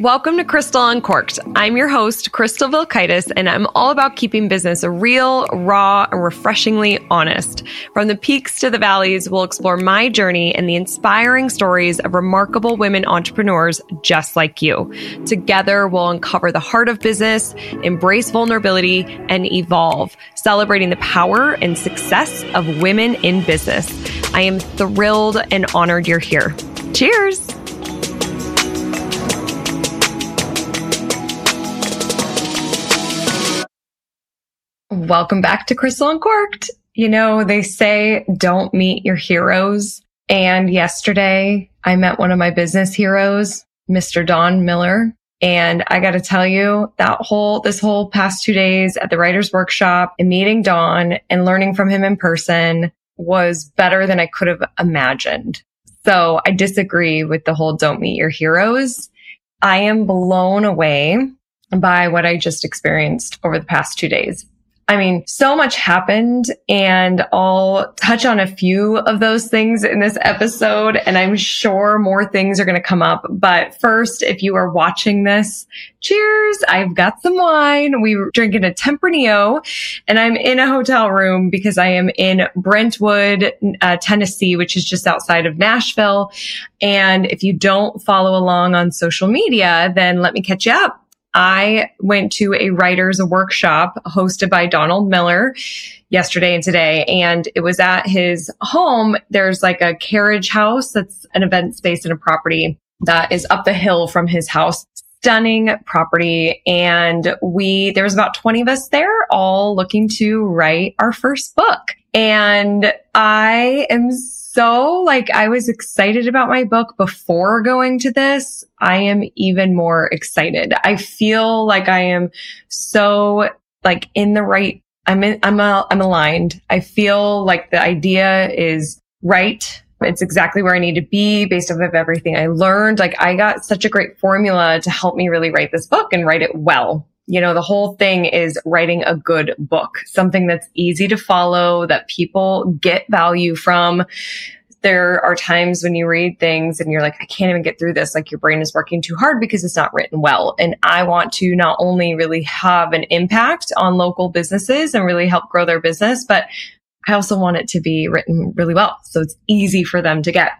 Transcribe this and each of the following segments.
Welcome to Crystal Uncorked. I'm your host, Crystal Vilkaitis, and I'm all about keeping business real, raw, and refreshingly honest. From the peaks to the valleys, we'll explore my journey and the inspiring stories of remarkable women entrepreneurs just like you. Together, we'll uncover the heart of business, embrace vulnerability, and evolve, celebrating the power and success of women in business. I am thrilled and honored you're here. Cheers! Welcome back to Crystal Uncorked. You know, they say don't meet your heroes. And yesterday I met one of my business heroes, Mr. Don Miller. And I got to tell you that whole, this whole past two days at the writer's workshop and meeting Don and learning from him in person was better than I could have imagined. So I disagree with the whole don't meet your heroes. I am blown away by what I just experienced over the past two days. I mean, so much happened and I'll touch on a few of those things in this episode. And I'm sure more things are going to come up. But first, if you are watching this, cheers. I've got some wine. We are drinking a Tempranillo and I'm in a hotel room because I am in Brentwood, uh, Tennessee, which is just outside of Nashville. And if you don't follow along on social media, then let me catch you up. I went to a writer's workshop hosted by Donald Miller yesterday and today. And it was at his home. There's like a carriage house that's an event space in a property that is up the hill from his house. Stunning property. And we, there was about 20 of us there all looking to write our first book. And I am so like I was excited about my book before going to this. I am even more excited. I feel like I am so like in the right I'm in, I'm a, I'm aligned. I feel like the idea is right. It's exactly where I need to be based off of everything I learned. Like I got such a great formula to help me really write this book and write it well. You know, the whole thing is writing a good book, something that's easy to follow, that people get value from. There are times when you read things and you're like, I can't even get through this. Like your brain is working too hard because it's not written well. And I want to not only really have an impact on local businesses and really help grow their business, but I also want it to be written really well. So it's easy for them to get.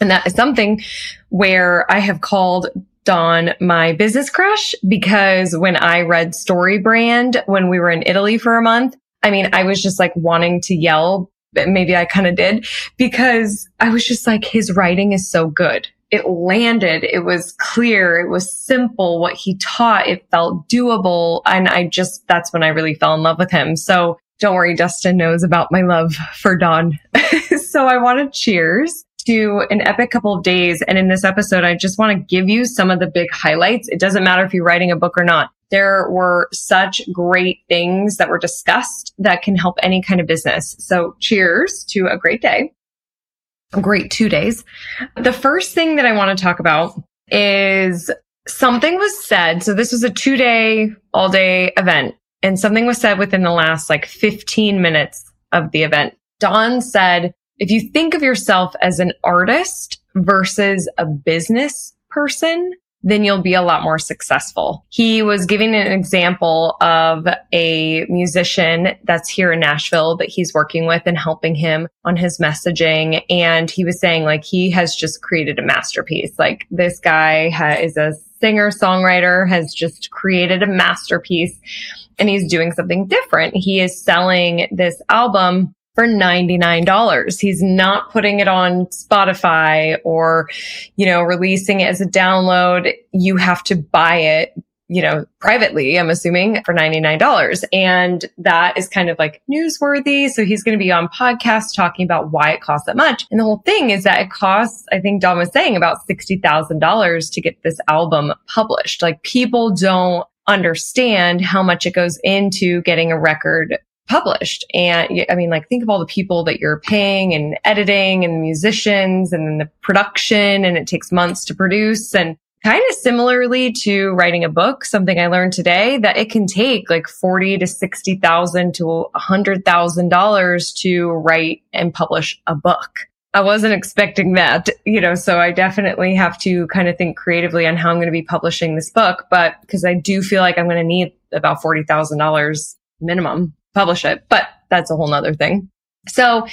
And that is something where I have called Don my business crush because when I read StoryBrand when we were in Italy for a month, I mean, I was just like wanting to yell. Maybe I kind of did because I was just like, his writing is so good. It landed. It was clear. It was simple. What he taught, it felt doable. And I just, that's when I really fell in love with him. So don't worry, Dustin knows about my love for Don. so I want to cheers to an epic couple of days. And in this episode, I just want to give you some of the big highlights. It doesn't matter if you're writing a book or not. There were such great things that were discussed that can help any kind of business. So cheers to a great day. A great two days. The first thing that I want to talk about is something was said. So this was a two day, all day event and something was said within the last like 15 minutes of the event. Don said, if you think of yourself as an artist versus a business person, then you'll be a lot more successful. He was giving an example of a musician that's here in Nashville that he's working with and helping him on his messaging. And he was saying like he has just created a masterpiece. Like this guy ha- is a singer songwriter, has just created a masterpiece and he's doing something different. He is selling this album for $99. He's not putting it on Spotify or, you know, releasing it as a download. You have to buy it, you know, privately, I'm assuming for $99. And that is kind of like newsworthy. So he's going to be on podcasts talking about why it costs that much. And the whole thing is that it costs, I think Don was saying about $60,000 to get this album published. Like people don't understand how much it goes into getting a record published. And I mean, like, think of all the people that you're paying and editing and musicians and the production, and it takes months to produce. And kind of similarly to writing a book, something I learned today that it can take like 40 to 60,000 to $100,000 to write and publish a book. I wasn't expecting that, you know, so I definitely have to kind of think creatively on how I'm going to be publishing this book. But because I do feel like I'm going to need about $40,000 minimum publish it, but that's a whole nother thing. So,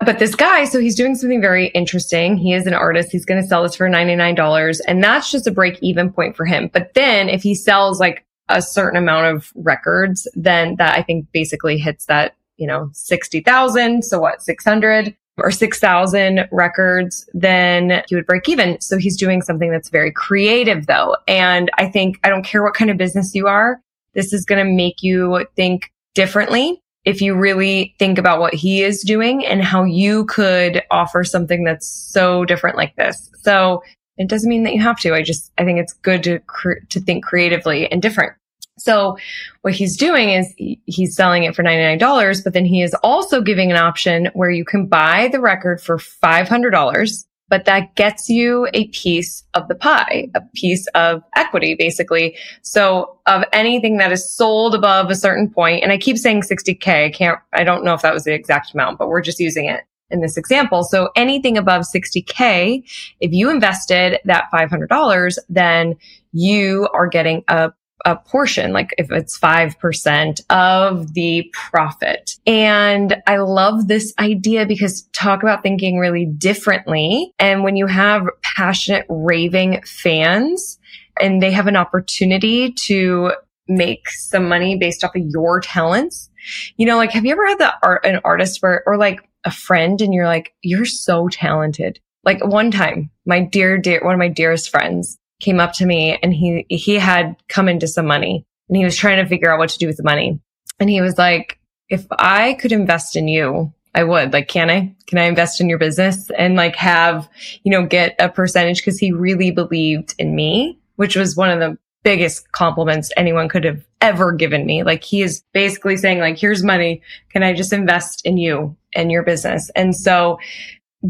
but this guy, so he's doing something very interesting. He is an artist. He's going to sell this for $99 and that's just a break even point for him. But then if he sells like a certain amount of records, then that I think basically hits that, you know, 60,000. So what, 600? Or 6,000 records, then he would break even. So he's doing something that's very creative though. And I think I don't care what kind of business you are. This is going to make you think differently if you really think about what he is doing and how you could offer something that's so different like this. So it doesn't mean that you have to. I just, I think it's good to, cre- to think creatively and different. So what he's doing is he's selling it for $99, but then he is also giving an option where you can buy the record for $500, but that gets you a piece of the pie, a piece of equity, basically. So of anything that is sold above a certain point, and I keep saying 60K, I can't, I don't know if that was the exact amount, but we're just using it in this example. So anything above 60K, if you invested that $500, then you are getting a a portion, like if it's 5% of the profit. And I love this idea because talk about thinking really differently. And when you have passionate raving fans and they have an opportunity to make some money based off of your talents, you know, like have you ever had the art, an artist where, or like a friend and you're like, you're so talented. Like one time, my dear, dear, one of my dearest friends, came up to me and he, he had come into some money and he was trying to figure out what to do with the money. And he was like, if I could invest in you, I would like, can I, can I invest in your business and like have, you know, get a percentage? Cause he really believed in me, which was one of the biggest compliments anyone could have ever given me. Like he is basically saying like, here's money. Can I just invest in you and your business? And so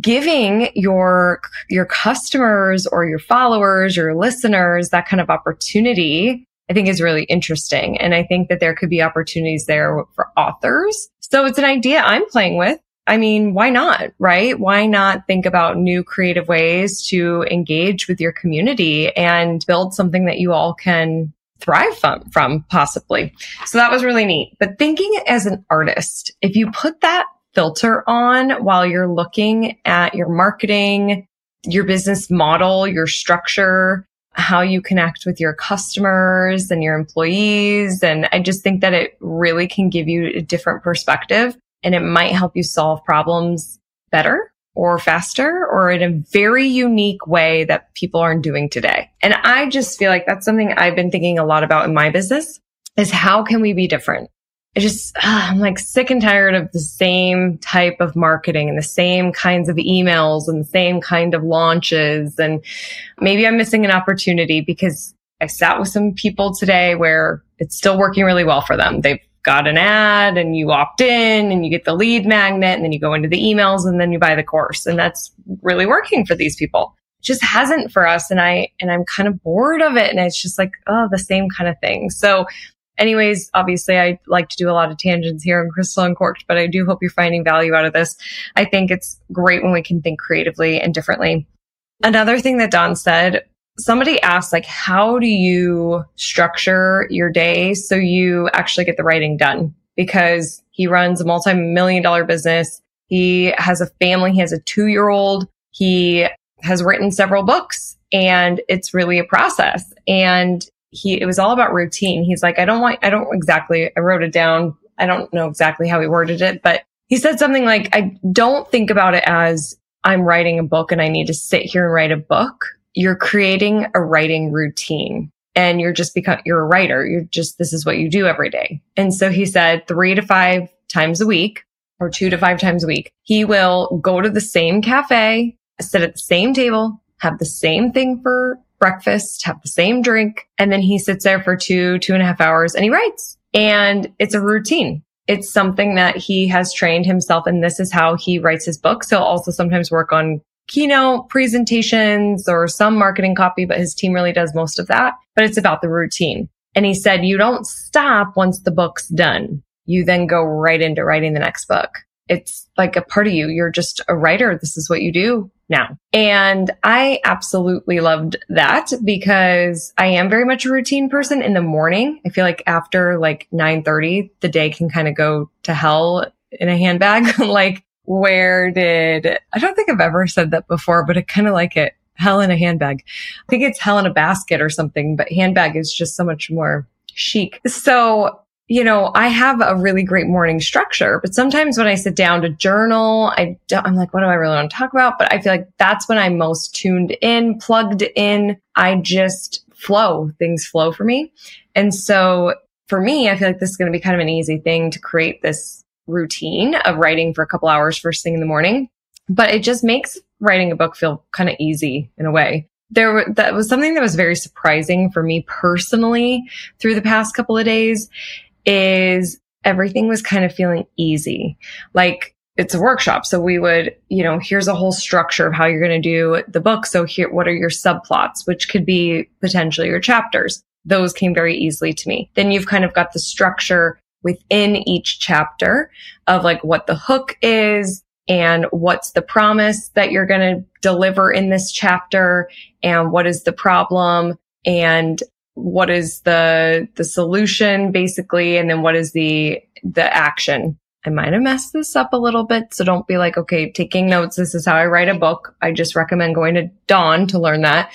giving your your customers or your followers, your listeners that kind of opportunity, I think is really interesting. And I think that there could be opportunities there for authors. So it's an idea I'm playing with. I mean, why not? Right? Why not think about new creative ways to engage with your community and build something that you all can thrive from, from possibly. So that was really neat. But thinking as an artist, if you put that filter on while you're looking at your marketing, your business model, your structure, how you connect with your customers and your employees. And I just think that it really can give you a different perspective and it might help you solve problems better or faster or in a very unique way that people aren't doing today. And I just feel like that's something I've been thinking a lot about in my business is how can we be different? I just, uh, I'm like sick and tired of the same type of marketing and the same kinds of emails and the same kind of launches. And maybe I'm missing an opportunity because I sat with some people today where it's still working really well for them. They've got an ad and you opt in and you get the lead magnet and then you go into the emails and then you buy the course. And that's really working for these people. It just hasn't for us. And I, and I'm kind of bored of it. And it's just like, oh, the same kind of thing. So anyways, obviously I like to do a lot of tangents here on Crystal Uncorked, but I do hope you're finding value out of this. I think it's great when we can think creatively and differently. Another thing that Don said, somebody asked like, how do you structure your day so you actually get the writing done? Because he runs a multi-million dollar business. He has a family. He has a two year old. He has written several books and it's really a process. And he, it was all about routine. He's like, I don't want, I don't exactly, I wrote it down. I don't know exactly how he worded it, but he said something like, I don't think about it as I'm writing a book and I need to sit here and write a book. You're creating a writing routine and you're just become, you're a writer. You're just, this is what you do every day. And so he said three to five times a week or two to five times a week, he will go to the same cafe, sit at the same table, have the same thing for breakfast, have the same drink. And then he sits there for two, two and a half hours and he writes. And it's a routine. It's something that he has trained himself. And this is how he writes his books. He'll also sometimes work on keynote presentations or some marketing copy, but his team really does most of that. But it's about the routine. And he said, you don't stop once the book's done. You then go right into writing the next book. it's like a part of you. You're just a writer. This is what you do now. And I absolutely loved that because I am very much a routine person in the morning. I feel like after like 930, the day can kind of go to hell in a handbag. like where did, I don't think I've ever said that before, but I kind of like it. Hell in a handbag. I think it's hell in a basket or something, but handbag is just so much more chic. So you know, I have a really great morning structure, but sometimes when I sit down to journal, I I'm like, what do I really want to talk about? But I feel like that's when I'm most tuned in, plugged in. I just flow. Things flow for me. And so for me, I feel like this is going to be kind of an easy thing to create this routine of writing for a couple hours first thing in the morning. But it just makes writing a book feel kind of easy in a way there that was something that was very surprising for me personally through the past couple of days is everything was kind of feeling easy. Like it's a workshop. So we would, you know, here's a whole structure of how you're going to do the book. So here, what are your subplots, which could be potentially your chapters? Those came very easily to me. Then you've kind of got the structure within each chapter of like what the hook is and what's the promise that you're going to deliver in this chapter and what is the problem and what is the the solution basically and then what is the the action? I might have messed this up a little bit so don't be like okay taking notes this is how i write a book. I just recommend going to Don to learn that.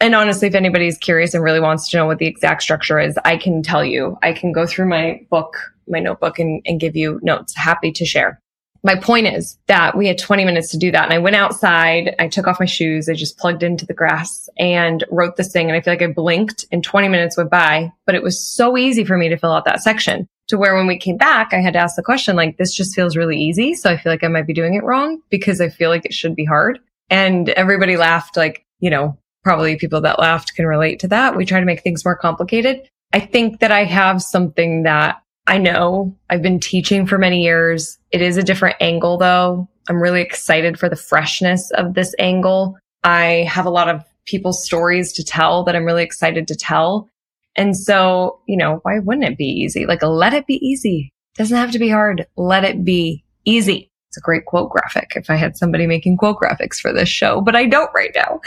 And honestly if anybody's curious and really wants to know what the exact structure is i can tell you. I can go through my book my notebook and, and give you notes. Happy to share my point is that we had 20 minutes to do that. And I went outside, I took off my shoes, I just plugged into the grass and wrote this thing. And I feel like I blinked and 20 minutes went by, but it was so easy for me to fill out that section to where when we came back, I had to ask the question, like, this just feels really easy. So I feel like I might be doing it wrong because I feel like it should be hard. And everybody laughed, like, you know, probably people that laughed can relate to that. We try to make things more complicated. I think that I have something that I know I've been teaching for many years. It is a different angle though. I'm really excited for the freshness of this angle. I have a lot of people's stories to tell that I'm really excited to tell. And so, you know, why wouldn't it be easy? Like, let it be easy. It doesn't have to be hard. Let it be easy. It's a great quote graphic if I had somebody making quote graphics for this show, but I don't right now.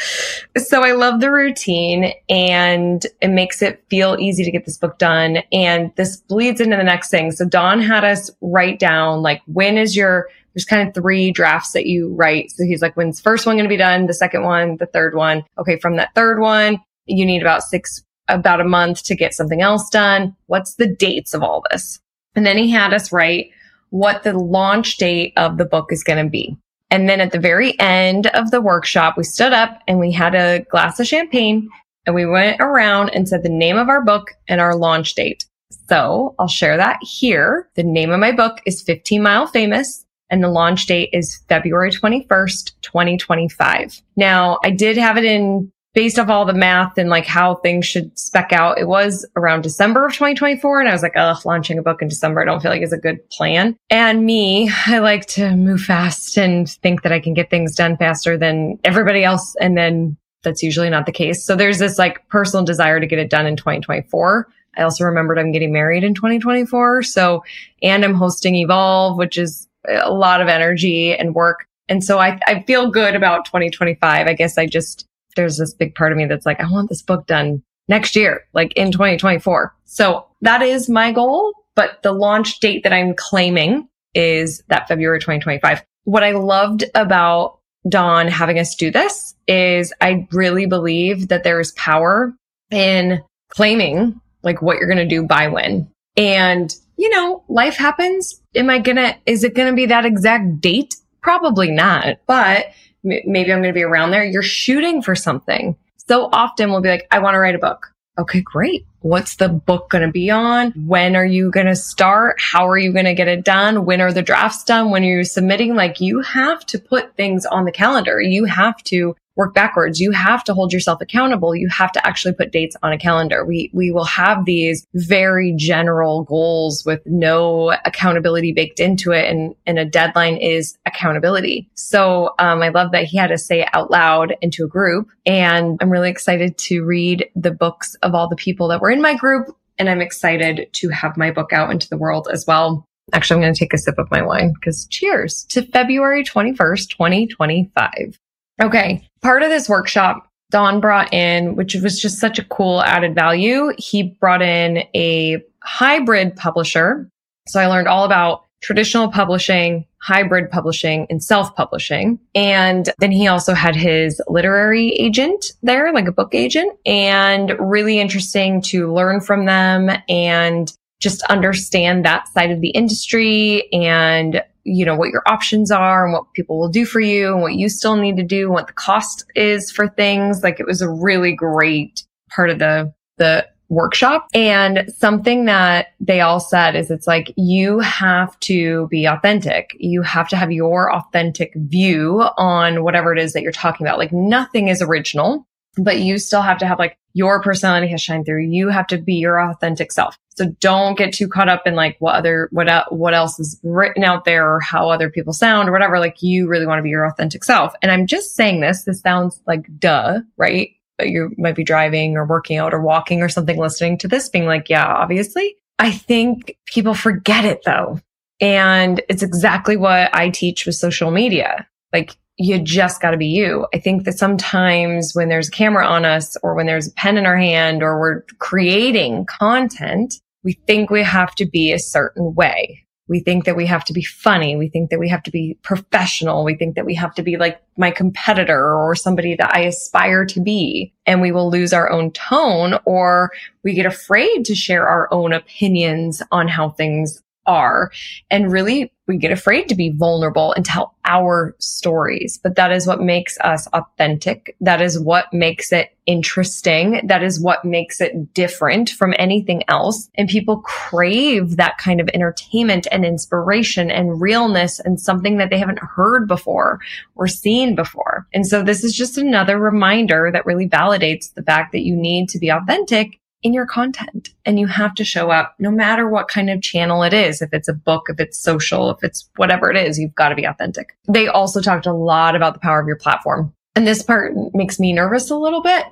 So I love the routine and it makes it feel easy to get this book done. And this bleeds into the next thing. So Don had us write down like, when is your, there's kind of three drafts that you write. So he's like, when's first one going to be done? The second one, the third one. Okay. From that third one, you need about six, about a month to get something else done. What's the dates of all this? And then he had us write what the launch date of the book is going to be. And then at the very end of the workshop, we stood up and we had a glass of champagne and we went around and said the name of our book and our launch date. So I'll share that here. The name of my book is 15 Mile Famous and the launch date is February 21st, 2025. Now I did have it in based off all the math and like how things should spec out, it was around December of 2024. And I was like, oh, launching a book in December, I don't feel like is a good plan. And me, I like to move fast and think that I can get things done faster than everybody else. And then that's usually not the case. So there's this like personal desire to get it done in 2024. I also remembered I'm getting married in 2024. So, and I'm hosting Evolve, which is a lot of energy and work. And so I, I feel good about 2025. I guess I just there's this big part of me that's like, I want this book done next year, like in 2024. So that is my goal. But the launch date that I'm claiming is that February 2025. What I loved about Don having us do this is I really believe that there is power in claiming like what you're going to do by when. And, you know, life happens. Am I going to, is it going to be that exact date? Probably not. But maybe I'm going to be around there. You're shooting for something. So often we'll be like, I want to write a book. Okay, great. What's the book going to be on? When are you going to start? How are you going to get it done? When are the drafts done? When are you submitting? Like you have to put things on the calendar. You have to work backwards. You have to hold yourself accountable. You have to actually put dates on a calendar. We, we will have these very general goals with no accountability baked into it. And, and a deadline is accountability. So, um, I love that he had to say it out loud into a group. And I'm really excited to read the books of all the people that were in my group. And I'm excited to have my book out into the world as well. Actually, I'm going to take a sip of my wine because cheers to February 21st, 2025. Okay. Part of this workshop, Don brought in, which was just such a cool added value. He brought in a hybrid publisher. So I learned all about traditional publishing, hybrid publishing, and self publishing. And then he also had his literary agent there, like a book agent, and really interesting to learn from them and just understand that side of the industry and you know what your options are and what people will do for you and what you still need to do what the cost is for things like it was a really great part of the the workshop. And something that they all said is it's like you have to be authentic. You have to have your authentic view on whatever it is that you're talking about. Like nothing is original, but you still have to have like your personality has shined through. You have to be your authentic self. So don't get too caught up in like what other, what, what else is written out there or how other people sound or whatever. Like you really want to be your authentic self. And I'm just saying this. This sounds like duh, right? But you might be driving or working out or walking or something, listening to this being like, yeah, obviously. I think people forget it though. And it's exactly what I teach with social media. Like you just got to be you. I think that sometimes when there's a camera on us or when there's a pen in our hand or we're creating content, we think we have to be a certain way. We think that we have to be funny. We think that we have to be professional. We think that we have to be like my competitor or somebody that I aspire to be. And we will lose our own tone or we get afraid to share our own opinions on how things are. And really, we get afraid to be vulnerable and tell our stories. But that is what makes us authentic. That is what makes it interesting. That is what makes it different from anything else. And people crave that kind of entertainment and inspiration and realness and something that they haven't heard before or seen before. And so this is just another reminder that really validates the fact that you need to be authentic in your content and you have to show up no matter what kind of channel it is. If it's a book, if it's social, if it's whatever it is, you've got to be authentic. They also talked a lot about the power of your platform. And this part makes me nervous a little bit.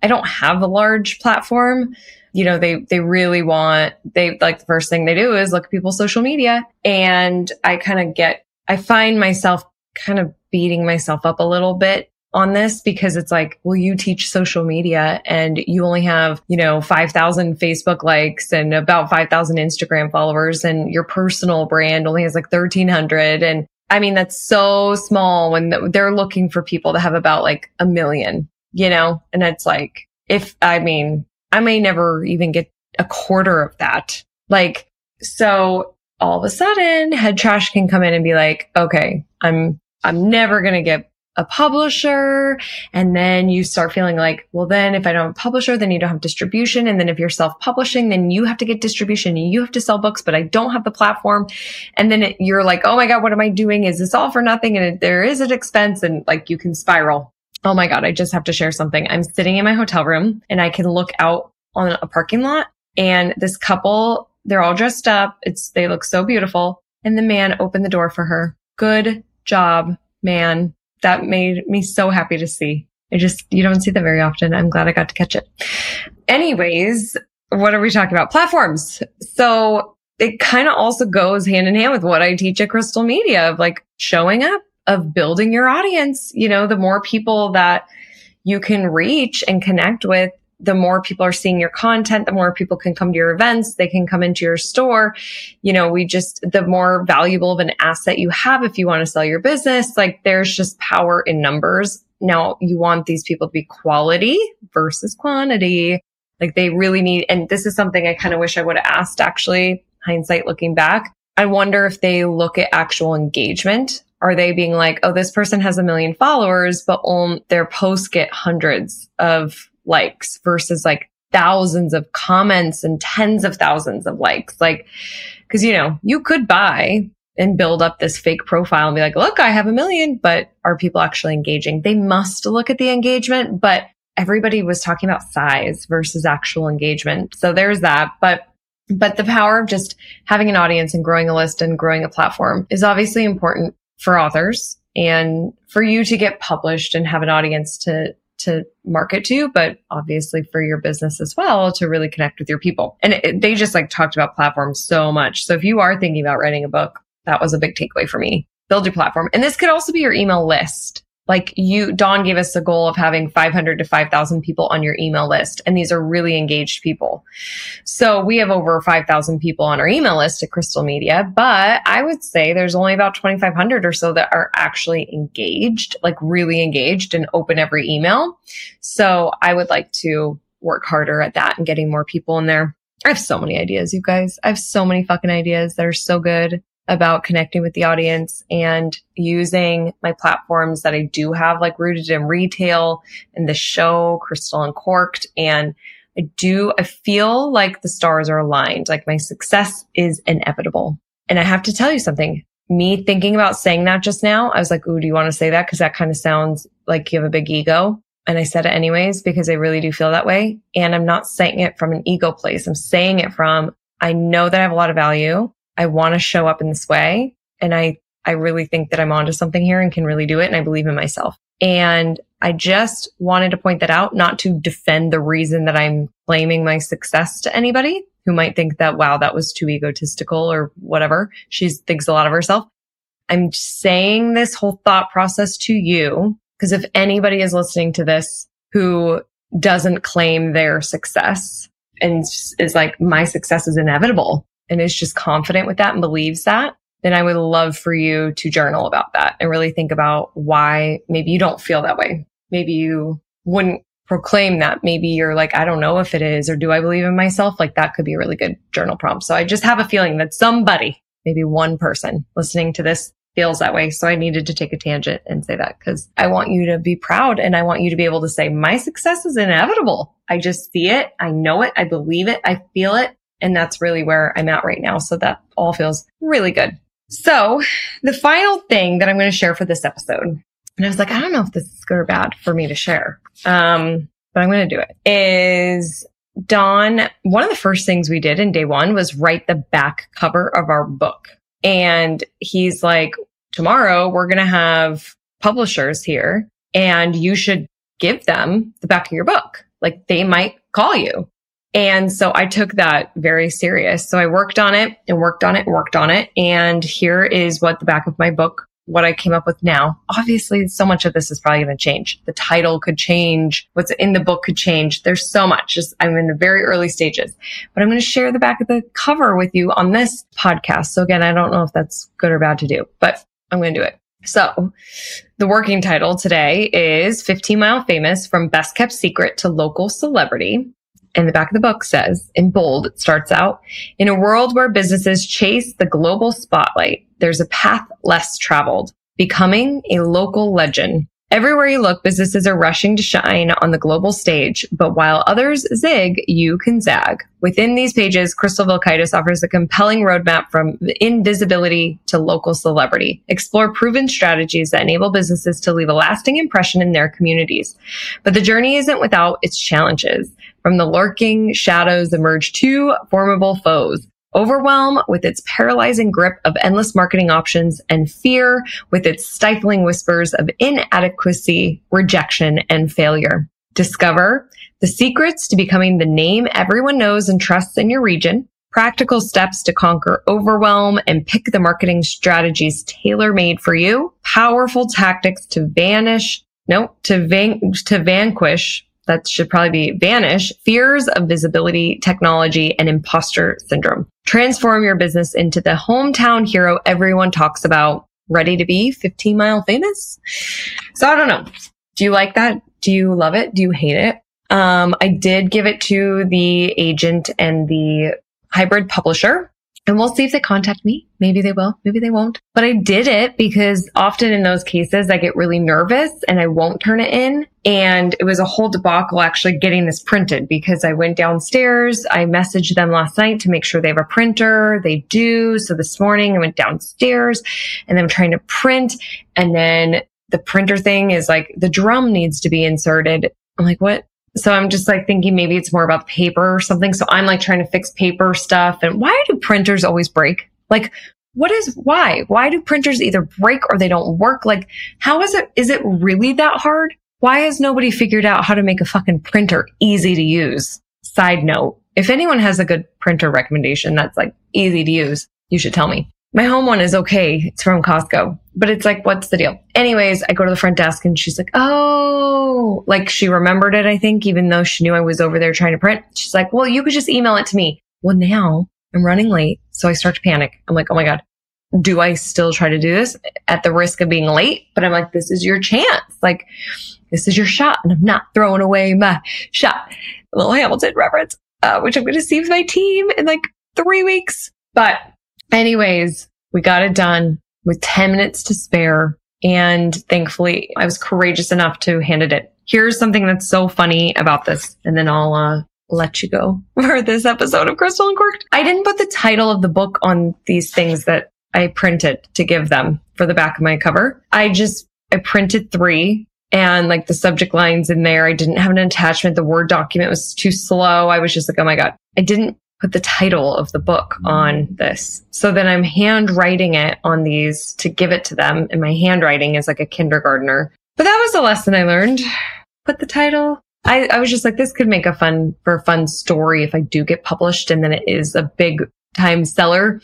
I don't have a large platform. You know, they, they really want, they like the first thing they do is look at people's social media. And I kind of get, I find myself kind of beating myself up a little bit on this because it's like, well, you teach social media and you only have, you know, 5,000 Facebook likes and about 5,000 Instagram followers and your personal brand only has like 1300. And I mean, that's so small when they're looking for people that have about like a million, you know, and it's like, if I mean, I may never even get a quarter of that. Like, so all of a sudden head trash can come in and be like, okay, I'm, I'm never going to get a publisher and then you start feeling like, well, then if I don't have a publisher, then you don't have distribution. And then if you're self-publishing, then you have to get distribution and you have to sell books, but I don't have the platform. And then it, you're like, oh my God, what am I doing? Is this all for nothing? And it, there is an expense and like you can spiral. Oh my God, I just have to share something. I'm sitting in my hotel room and I can look out on a parking lot and this couple, they're all dressed up. It's, they look so beautiful. And the man opened the door for her. Good job, man that made me so happy to see. I just, you don't see that very often. I'm glad I got to catch it. Anyways, what are we talking about? Platforms. So it kind of also goes hand in hand with what I teach at Crystal Media of like showing up, of building your audience. You know, the more people that you can reach and connect with, the more people are seeing your content, the more people can come to your events, they can come into your store. You know, we just, the more valuable of an asset you have if you want to sell your business, like there's just power in numbers. Now you want these people to be quality versus quantity. Like they really need, and this is something I kind of wish I would have asked actually, hindsight looking back. I wonder if they look at actual engagement. Are they being like, oh, this person has a million followers, but um, their posts get hundreds of likes versus like thousands of comments and tens of thousands of likes. Like, cause you know, you could buy and build up this fake profile and be like, look, I have a million, but are people actually engaging? They must look at the engagement, but everybody was talking about size versus actual engagement. So there's that. But but the power of just having an audience and growing a list and growing a platform is obviously important for authors and for you to get published and have an audience to to market to, but obviously for your business as well to really connect with your people. And it, they just like talked about platforms so much. So if you are thinking about writing a book, that was a big takeaway for me. Build your platform. And this could also be your email list like you, Don gave us the goal of having 500 to 5,000 people on your email list. And these are really engaged people. So we have over 5,000 people on our email list at Crystal Media, but I would say there's only about 2,500 or so that are actually engaged, like really engaged and open every email. So I would like to work harder at that and getting more people in there. I have so many ideas, you guys. I have so many fucking ideas that are so good about connecting with the audience and using my platforms that I do have, like rooted in retail and the show, Crystal Uncorked. And I do, I feel like the stars are aligned. Like my success is inevitable. And I have to tell you something. Me thinking about saying that just now, I was like, Ooh, do you want to say that? Cause that kind of sounds like you have a big ego. And I said it anyways, because I really do feel that way. And I'm not saying it from an ego place. I'm saying it from, I know that I have a lot of value. I want to show up in this way. And I, I really think that I'm onto something here and can really do it. And I believe in myself. And I just wanted to point that out, not to defend the reason that I'm claiming my success to anybody who might think that, wow, that was too egotistical or whatever. She thinks a lot of herself. I'm saying this whole thought process to you because if anybody is listening to this who doesn't claim their success and is like, my success is inevitable, and is just confident with that and believes that, then I would love for you to journal about that and really think about why maybe you don't feel that way. Maybe you wouldn't proclaim that. Maybe you're like, I don't know if it is, or do I believe in myself? Like that could be a really good journal prompt. So I just have a feeling that somebody, maybe one person listening to this feels that way. So I needed to take a tangent and say that because I want you to be proud and I want you to be able to say my success is inevitable. I just see it. I know it. I believe it. I feel it. And that's really where I'm at right now. So that all feels really good. So the final thing that I'm going to share for this episode, and I was like, I don't know if this is good or bad for me to share. Um, but I'm going to do it is Don. One of the first things we did in day one was write the back cover of our book. And he's like, tomorrow we're going to have publishers here and you should give them the back of your book. Like they might call you and so I took that very serious. So I worked on it and worked on it and worked on it. And here is what the back of my book, what I came up with now. Obviously, so much of this is probably going to change. The title could change. What's in the book could change. There's so much. Just I'm in the very early stages, but I'm going to share the back of the cover with you on this podcast. So again, I don't know if that's good or bad to do, but I'm going to do it. So the working title today is 15 Mile Famous from Best Kept Secret to Local Celebrity in the back of the book says in bold, it starts out in a world where businesses chase the global spotlight, there's a path less traveled, becoming a local legend. Everywhere you look, businesses are rushing to shine on the global stage, but while others zig, you can zag. Within these pages, Crystal Vilkaitis offers a compelling roadmap from invisibility to local celebrity. Explore proven strategies that enable businesses to leave a lasting impression in their communities. But the journey isn't without its challenges. From the lurking shadows emerge two formidable foes. Overwhelm with its paralyzing grip of endless marketing options and fear with its stifling whispers of inadequacy, rejection, and failure. Discover the secrets to becoming the name everyone knows and trusts in your region, practical steps to conquer overwhelm and pick the marketing strategies tailor made for you, powerful tactics to vanish, no, to van- to vanquish that should probably be vanish fears of visibility, technology, and imposter syndrome. Transform your business into the hometown hero everyone talks about. Ready to be 15 mile famous? So I don't know. Do you like that? Do you love it? Do you hate it? Um, I did give it to the agent and the hybrid publisher and we'll see if they contact me. Maybe they will, maybe they won't. But I did it because often in those cases, I get really nervous and I won't turn it in. And it was a whole debacle actually getting this printed because I went downstairs. I messaged them last night to make sure they have a printer. They do. So this morning I went downstairs and I'm trying to print. And then the printer thing is like the drum needs to be inserted. I'm like, what? So I'm just like thinking maybe it's more about paper or something. So I'm like trying to fix paper stuff. And why do printers always break? Like, what is why? Why do printers either break or they don't work? Like, how is it? Is it really that hard? why has nobody figured out how to make a fucking printer easy to use? Side note, if anyone has a good printer recommendation that's like easy to use, you should tell me. My home one is okay. It's from Costco, but it's like, what's the deal? Anyways, I go to the front desk and she's like, Oh, like she remembered it, I think, even though she knew I was over there trying to print. She's like, well, you could just email it to me. Well, now I'm running late. So I start to panic. I'm like, Oh my God, do I still try to do this at the risk of being late? But I'm like, this is your chance. Like, this is your shot. And I'm not throwing away my shot. A little Hamilton reference, uh, which I'm going to see with my team in like three weeks. But anyways, we got it done with 10 minutes to spare. And thankfully I was courageous enough to hand it in. Here's something that's so funny about this. And then I'll, uh, let you go for this episode of Crystal Uncorked. I didn't put the title of the book on these things that I printed to give them for the back of my cover. I just, I printed three and like the subject lines in there. I didn't have an attachment. The Word document was too slow. I was just like, oh my God. I didn't put the title of the book on mm. this. So then I'm handwriting it on these to give it to them. And my handwriting is like a kindergartner. But that was a lesson I learned. Put the title. I, I was just like, this could make a fun, for a fun story if I do get published and then it is a big time seller.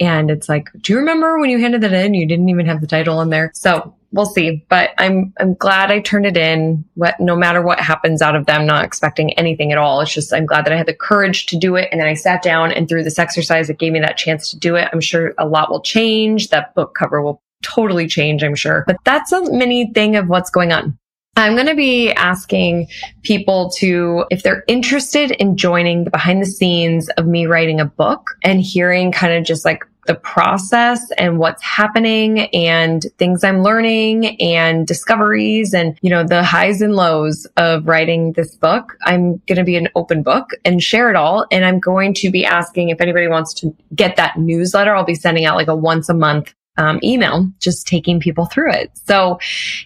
And it's like, do you remember when you handed that in? You didn't even have the title on there. So we'll see. But I'm I'm glad I turned it in. What no matter what happens out of them, not expecting anything at all. It's just I'm glad that I had the courage to do it. And then I sat down and through this exercise, it gave me that chance to do it. I'm sure a lot will change. That book cover will totally change, I'm sure. But that's a mini thing of what's going on. I'm going to be asking people to, if they're interested in joining the behind the scenes of me writing a book and hearing kind of just like the process and what's happening and things I'm learning and discoveries and, you know, the highs and lows of writing this book. I'm going to be an open book and share it all. And I'm going to be asking if anybody wants to get that newsletter. I'll be sending out like a once a month um, email, just taking people through it. So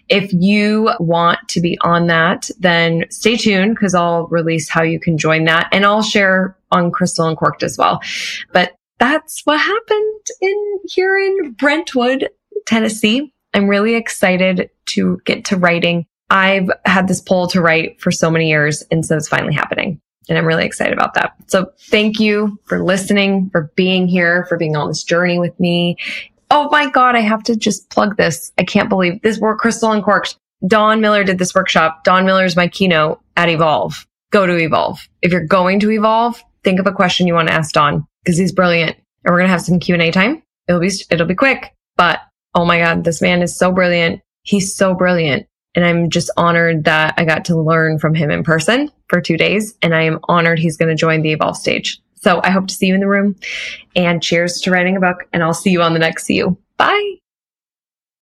if you want to be on that, then stay tuned because I'll release how you can join that and I'll share on Crystal Uncorked as well. But that's what happened in here in Brentwood, Tennessee. I'm really excited to get to writing. I've had this pull to write for so many years, and so it's finally happening. And I'm really excited about that. So thank you for listening, for being here, for being on this journey with me. Oh my God, I have to just plug this. I can't believe this work, Crystal Uncorked. Don Miller did this workshop. Don Miller is my keynote at Evolve. Go to Evolve. If you're going to Evolve, think of a question you want to ask Don because he's brilliant. And we're going to have some Q&A time. It'll be, it'll be quick, but oh my God, this man is so brilliant. He's so brilliant. And I'm just honored that I got to learn from him in person for two days. And I am honored he's going to join the Evolve stage. So I hope to see you in the room and cheers to writing a book and I'll see you on the next See You. Bye.